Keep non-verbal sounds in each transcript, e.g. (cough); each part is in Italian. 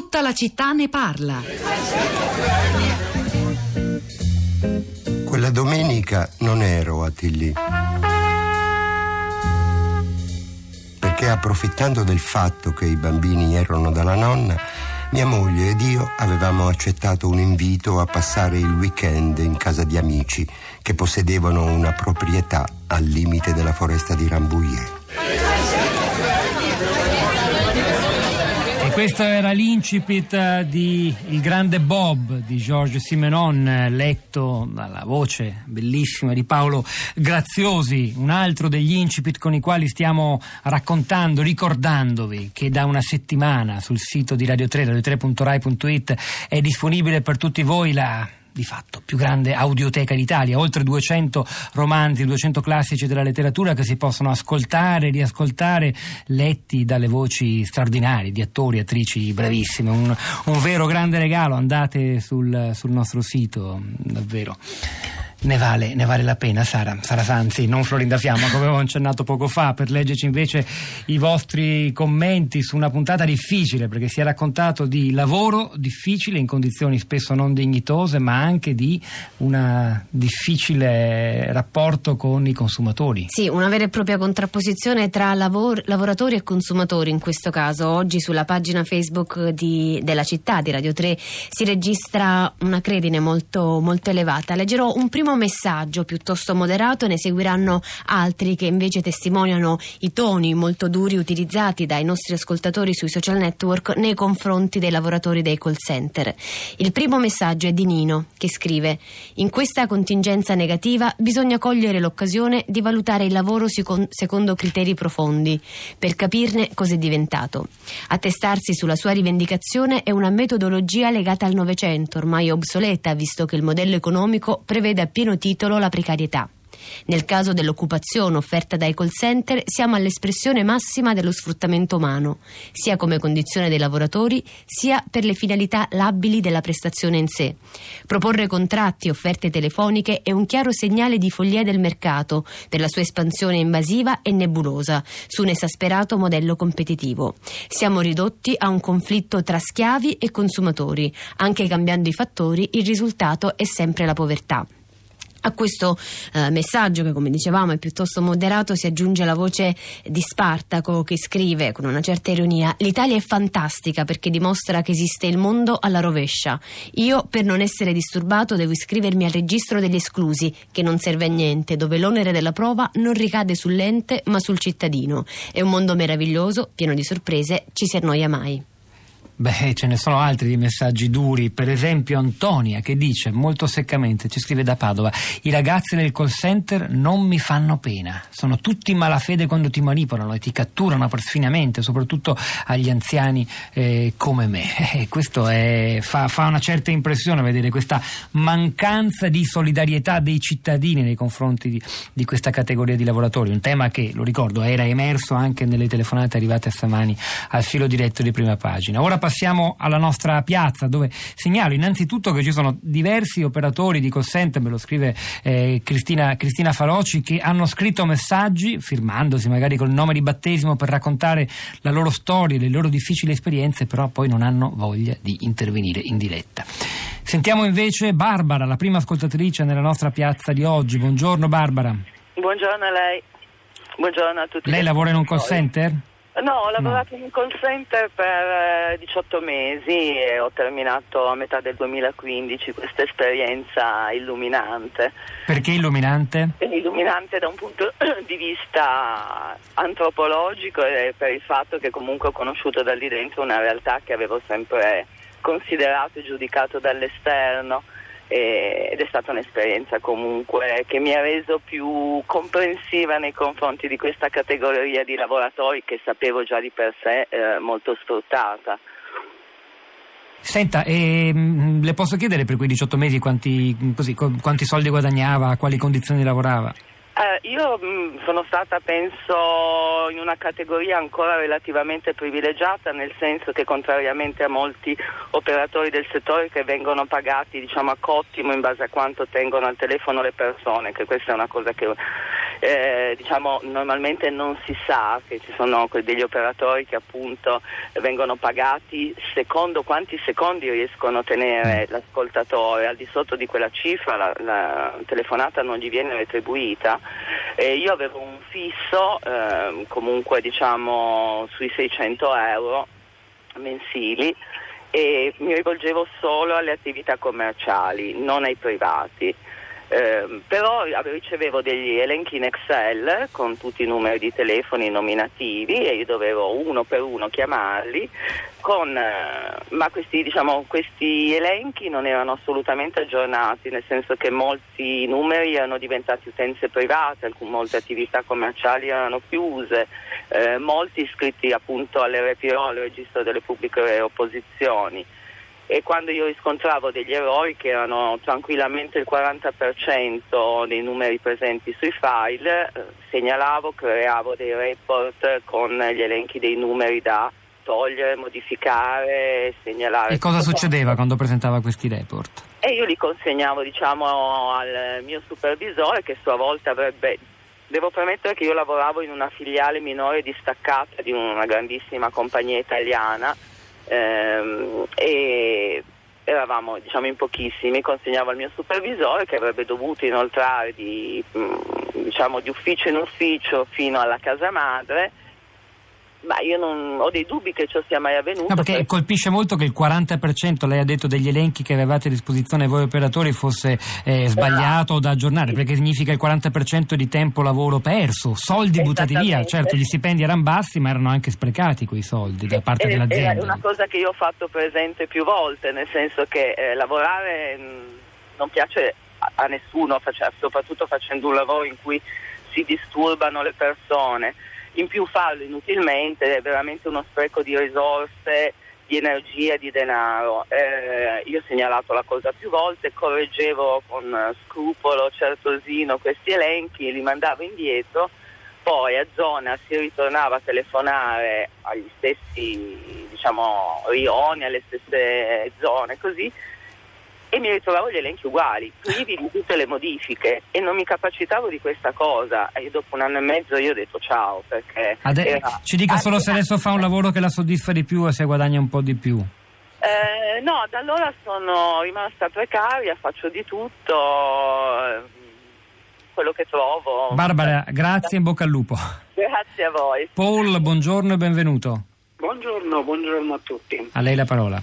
Tutta la città ne parla. Quella domenica non ero a Tilly. Perché approfittando del fatto che i bambini erano dalla nonna, mia moglie ed io avevamo accettato un invito a passare il weekend in casa di amici che possedevano una proprietà al limite della foresta di Rambouillet. Questo era l'incipit eh, di Il grande Bob di Georges Simenon, letto dalla voce bellissima di Paolo Graziosi, un altro degli incipit con i quali stiamo raccontando, ricordandovi che da una settimana sul sito di Radio 3, radio3.rai.it è disponibile per tutti voi la di fatto più grande audioteca d'Italia, oltre 200 romanzi, 200 classici della letteratura che si possono ascoltare, riascoltare, letti dalle voci straordinarie di attori, attrici bravissime. Un, un vero grande regalo, andate sul, sul nostro sito, davvero. Ne vale, ne vale, la pena, Sara, Sara Sanzi, non Florinda Fiamma, come avevo accennato poco fa, per leggerci invece i vostri commenti su una puntata difficile, perché si è raccontato di lavoro difficile in condizioni spesso non dignitose, ma anche di un difficile rapporto con i consumatori. Sì, una vera e propria contrapposizione tra lavor- lavoratori e consumatori in questo caso. Oggi sulla pagina Facebook di, della città di Radio 3 si registra una credine molto, molto elevata. Leggerò un primo primo messaggio piuttosto moderato, ne seguiranno altri che invece testimoniano i toni molto duri utilizzati dai nostri ascoltatori sui social network nei confronti dei lavoratori dei call center. Il primo messaggio è di Nino che scrive: In questa contingenza negativa bisogna cogliere l'occasione di valutare il lavoro secondo criteri profondi per capirne cos'è diventato. Attestarsi sulla sua rivendicazione è una metodologia legata al Novecento, ormai obsoleta, visto che il modello economico prevede a pieno titolo la precarietà. Nel caso dell'occupazione offerta dai call center siamo all'espressione massima dello sfruttamento umano, sia come condizione dei lavoratori, sia per le finalità labili della prestazione in sé. Proporre contratti e offerte telefoniche è un chiaro segnale di follia del mercato per la sua espansione invasiva e nebulosa su un esasperato modello competitivo. Siamo ridotti a un conflitto tra schiavi e consumatori. Anche cambiando i fattori, il risultato è sempre la povertà. A questo eh, messaggio, che come dicevamo è piuttosto moderato, si aggiunge la voce di Spartaco che scrive con una certa ironia: L'Italia è fantastica perché dimostra che esiste il mondo alla rovescia. Io, per non essere disturbato, devo iscrivermi al registro degli esclusi, che non serve a niente, dove l'onere della prova non ricade sull'ente ma sul cittadino. È un mondo meraviglioso, pieno di sorprese, ci si annoia mai. Beh, ce ne sono altri di messaggi duri, per esempio Antonia che dice molto seccamente, ci scrive da Padova, i ragazzi del call center non mi fanno pena, sono tutti malafede quando ti manipolano e ti catturano perfiniamente, soprattutto agli anziani eh, come me. (laughs) E questo è, fa, fa, una certa impressione vedere questa mancanza di solidarietà dei cittadini nei confronti di, di questa categoria di lavoratori, un tema che, lo ricordo, era emerso anche nelle telefonate arrivate stamani al filo diretto di prima pagina. Ora passiamo alla nostra piazza dove segnalo innanzitutto che ci sono diversi operatori di call center, me lo scrive eh, Cristina, Cristina Faloci, che hanno scritto messaggi firmandosi magari col nome di battesimo per raccontare la loro storia, le loro difficili esperienze, però poi non hanno voglia di intervenire in diretta. Sentiamo invece Barbara, la prima ascoltatrice nella nostra piazza di oggi. Buongiorno Barbara. Buongiorno a lei. Buongiorno a tutti. Lei lavora in un call center? No, ho lavorato no. in un call center per 18 eh, mesi e ho terminato a metà del 2015 questa esperienza illuminante. Perché illuminante? Illuminante da un punto (clears throat) di vista antropologico e per il fatto che comunque ho conosciuto da lì dentro una realtà che avevo sempre considerato e giudicato dall'esterno ed è stata un'esperienza comunque che mi ha reso più comprensiva nei confronti di questa categoria di lavoratori che sapevo già di per sé eh, molto sfruttata. Senta, ehm, le posso chiedere per quei 18 mesi quanti, così, quanti soldi guadagnava, a quali condizioni lavorava? Eh, io mh, mm, sono stata, penso, in una categoria ancora relativamente privilegiata, nel senso che contrariamente a molti operatori del settore che vengono pagati diciamo, a cottimo in base a quanto tengono al telefono le persone, che questa è una cosa che eh, diciamo, normalmente non si sa che ci sono degli operatori che appunto vengono pagati secondo quanti secondi riescono a tenere mm. l'ascoltatore, al di sotto di quella cifra la, la telefonata non gli viene retribuita. Eh, io avevo un fisso eh, comunque diciamo sui 600 euro mensili e mi rivolgevo solo alle attività commerciali, non ai privati. Eh, però ricevevo degli elenchi in Excel con tutti i numeri di telefoni nominativi e io dovevo uno per uno chiamarli, con, eh, ma questi, diciamo, questi, elenchi non erano assolutamente aggiornati, nel senso che molti numeri erano diventati utenze private, molte attività commerciali erano chiuse, eh, molti iscritti appunto all'RPO, al registro delle pubbliche opposizioni e quando io riscontravo degli errori che erano tranquillamente il 40% dei numeri presenti sui file, eh, segnalavo, creavo dei report con gli elenchi dei numeri da togliere, modificare, segnalare. E cosa succedeva quando presentava questi report? E io li consegnavo diciamo, al mio supervisore che a sua volta avrebbe Devo premettere che io lavoravo in una filiale minore distaccata di una grandissima compagnia italiana ehm, e eravamo diciamo, in pochissimi, consegnavo al mio supervisore che avrebbe dovuto inoltrare di, mm, diciamo, di ufficio in ufficio fino alla casa madre ma io non ho dei dubbi che ciò sia mai avvenuto. No, perché per... colpisce molto che il 40%, lei ha detto, degli elenchi che avevate a disposizione voi operatori fosse eh, sbagliato o da aggiornare, perché significa il 40% di tempo lavoro perso, soldi buttati via. Certo, gli stipendi erano bassi, ma erano anche sprecati quei soldi da parte è, dell'azienda. È una cosa che io ho fatto presente più volte, nel senso che eh, lavorare mh, mm, non piace a, a nessuno, faccia, soprattutto facendo un lavoro in cui si disturbano le persone in più farlo inutilmente è veramente uno spreco di risorse, di energia di denaro. Eh, io ho segnalato la cosa più volte, correggevo con scrupolo, certosino questi elenchi, li mandavo indietro, poi a zona si ritornava a telefonare agli stessi diciamo, rioni, alle stesse zone, così e mi ritrovavo gli elenchi uguali, privi di tutte le modifiche e non mi capacitavo di questa cosa e dopo un anno e mezzo io ho detto ciao perché... Ade- era... Ci dica solo se adesso fa un lavoro che la soddisfa di più e se guadagna un po' di più. Eh, no, da allora sono rimasta precaria, faccio di tutto, eh, quello che trovo. Barbara, grazie in bocca al lupo. Grazie a voi. Paul, buongiorno e benvenuto. Buongiorno, buongiorno a tutti. A lei la parola.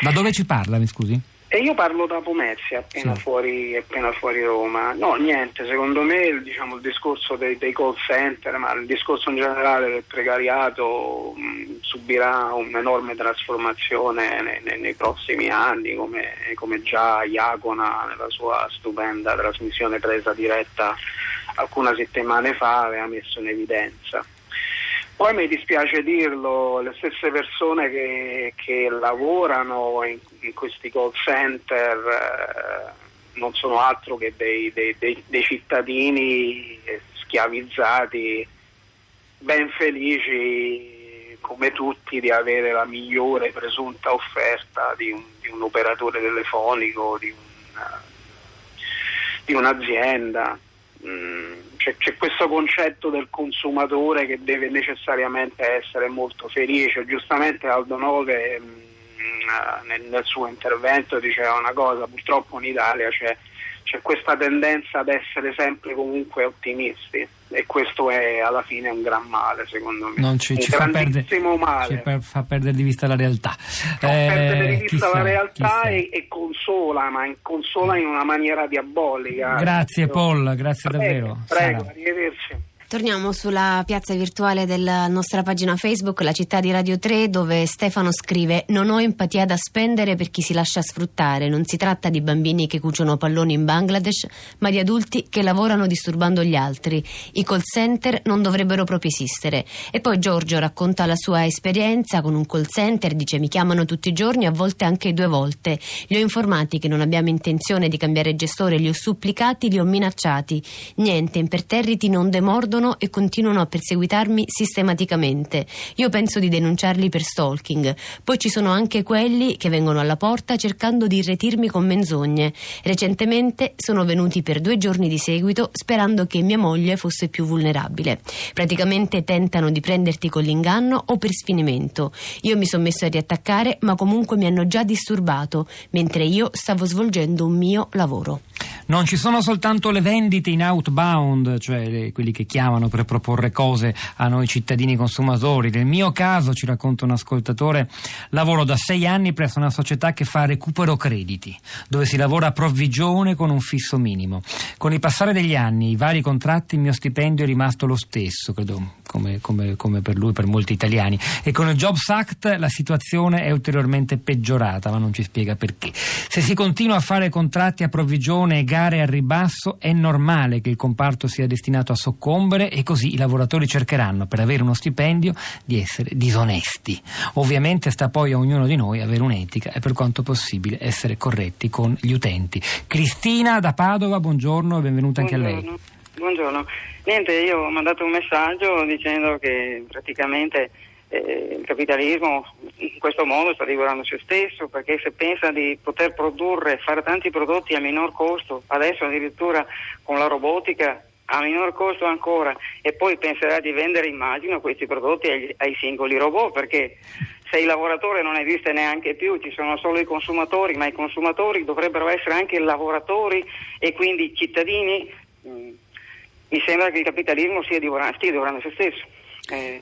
Da dove ci parla, mi scusi? E io parlo da Pomezia, appena, sì. fuori, appena fuori Roma. No, niente, secondo me diciamo, il discorso dei, dei, call center, ma il discorso in generale del precariato mh, subirà un'enorme trasformazione nei, nei, nei prossimi anni, come, come, già Iacona nella sua stupenda trasmissione presa diretta alcune settimane fa aveva messo in evidenza. Poi mi dispiace dirlo, le stesse persone che, che lavorano in, in, questi call center eh, non sono altro che dei, dei, dei, dei, cittadini schiavizzati, ben felici come tutti di avere la migliore presunta offerta di un, di un operatore telefonico, di, una, di un'azienda. Mm c'è, c'è, questo concetto del consumatore che deve necessariamente essere molto felice. Giustamente Aldo Nove mm, nel, nel, suo intervento diceva una cosa, purtroppo in Italia c'è, c'è questa tendenza ad essere sempre comunque ottimisti e questo è alla fine un gran male secondo me. Non ci, ci, fa, perdere, ci per, fa, perdere, di vista la realtà. Fa eh, perdere di vista chissà, la realtà e, e, consola ma in, consola in una maniera diabolica. Grazie Paul grazie prego, davvero. prego Sara. arrivederci Torniamo sulla piazza virtuale della nostra pagina Facebook, la città di Radio 3, dove Stefano scrive Non ho empatia da spendere per chi si lascia sfruttare. Non si tratta di bambini che cuciono palloni in Bangladesh, ma di adulti che lavorano disturbando gli altri. I call center non dovrebbero proprio esistere. E poi Giorgio racconta la sua esperienza con un call center, dice mi chiamano tutti i giorni, a volte anche due volte. Li ho informati che non abbiamo intenzione di cambiare gestore, li ho supplicati, li ho minacciati. Niente, imperterriti non demordono perseguitano e continuano a perseguitarmi sistematicamente. Io penso di denunciarli per stalking. Poi ci sono anche quelli che vengono alla porta cercando di irretirmi con menzogne. Recentemente sono venuti per due giorni di seguito sperando che mia moglie fosse più vulnerabile. Praticamente tentano di prenderti con l'inganno o per sfinimento. Io mi sono messo a riattaccare, ma comunque mi hanno già disturbato, mentre io stavo svolgendo un mio lavoro. Non ci sono soltanto le vendite in outbound, cioè quelli che chiamano per proporre cose a noi cittadini consumatori. Nel mio caso, ci racconta un ascoltatore, lavoro da sei anni presso una società che fa recupero crediti, dove si lavora a provvigione con un fisso minimo. Con il passare degli anni, i vari contratti, il mio stipendio è rimasto lo stesso, credo come, come, come, per lui, per molti italiani. E con il Jobs Act la situazione è ulteriormente peggiorata, ma non ci spiega perché. Se si continua a fare contratti a provvigione e gare al ribasso, è normale che il comparto sia destinato a soccombere e così i lavoratori cercheranno, per avere uno stipendio, di essere disonesti. Ovviamente sta poi a ognuno di noi avere un'etica e per quanto possibile essere corretti con gli utenti. Cristina da Padova, buongiorno e benvenuta anche a lei. Buongiorno. Niente, io ho mandato un messaggio dicendo che praticamente eh, il capitalismo in questo modo sta divorando se stesso perché se pensa di poter produrre, fare tanti prodotti a minor costo, adesso addirittura con la robotica a minor costo ancora e poi penserà di vendere, immagino, questi prodotti ai, ai singoli robot perché se il lavoratore non esiste neanche più, ci sono solo i consumatori, ma i consumatori dovrebbero essere anche lavoratori e quindi cittadini. Mi sembra che il capitalismo stia divorando, stia divorando se stesso. Eh,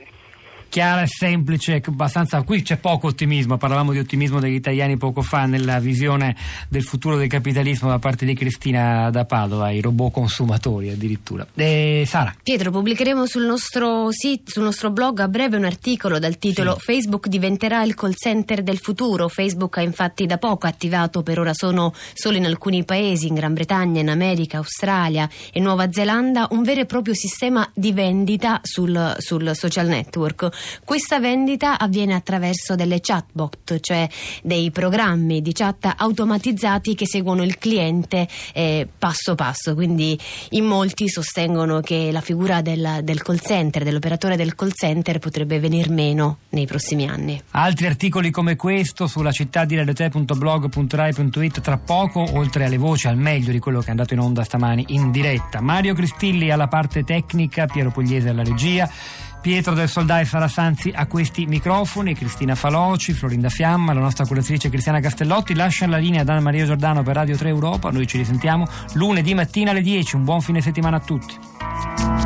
chiara e semplice, abbastanza. Qui c'è poco ottimismo, parlavamo di ottimismo degli italiani poco fa nella visione del futuro del capitalismo da parte di Cristina da Padova, i robot consumatori addirittura. E Sara. Pietro, pubblicheremo sul nostro sito, sul nostro blog a breve un articolo dal titolo sì. Facebook diventerà il call center del futuro. Facebook ha infatti da poco attivato, per ora sono solo in alcuni paesi, in Gran Bretagna, in America, Australia e Nuova Zelanda, un vero e proprio sistema di vendita sul, sul social network. Questa vendita avviene attraverso delle chatbot, cioè dei programmi di chat automatizzati che seguono il cliente eh, passo passo. Quindi in molti sostengono che la figura del, del call center, dell'operatore del call center potrebbe venir meno nei prossimi anni. Altri articoli come questo sulla città di radiote.blog.rai.it tra poco, oltre alle voci al meglio di quello che è andato in onda stamani in diretta. Mario Cristilli alla parte tecnica, Piero Pugliese alla regia. Pietro del Soldai Sara Sanzi a questi microfoni, Cristina Faloci, Florinda Fiamma, la nostra curatrice Cristiana Castellotti. Lasciano la linea Dan Maria Giordano per Radio 3 Europa. Noi ci risentiamo lunedì mattina alle 10. Un buon fine settimana a tutti.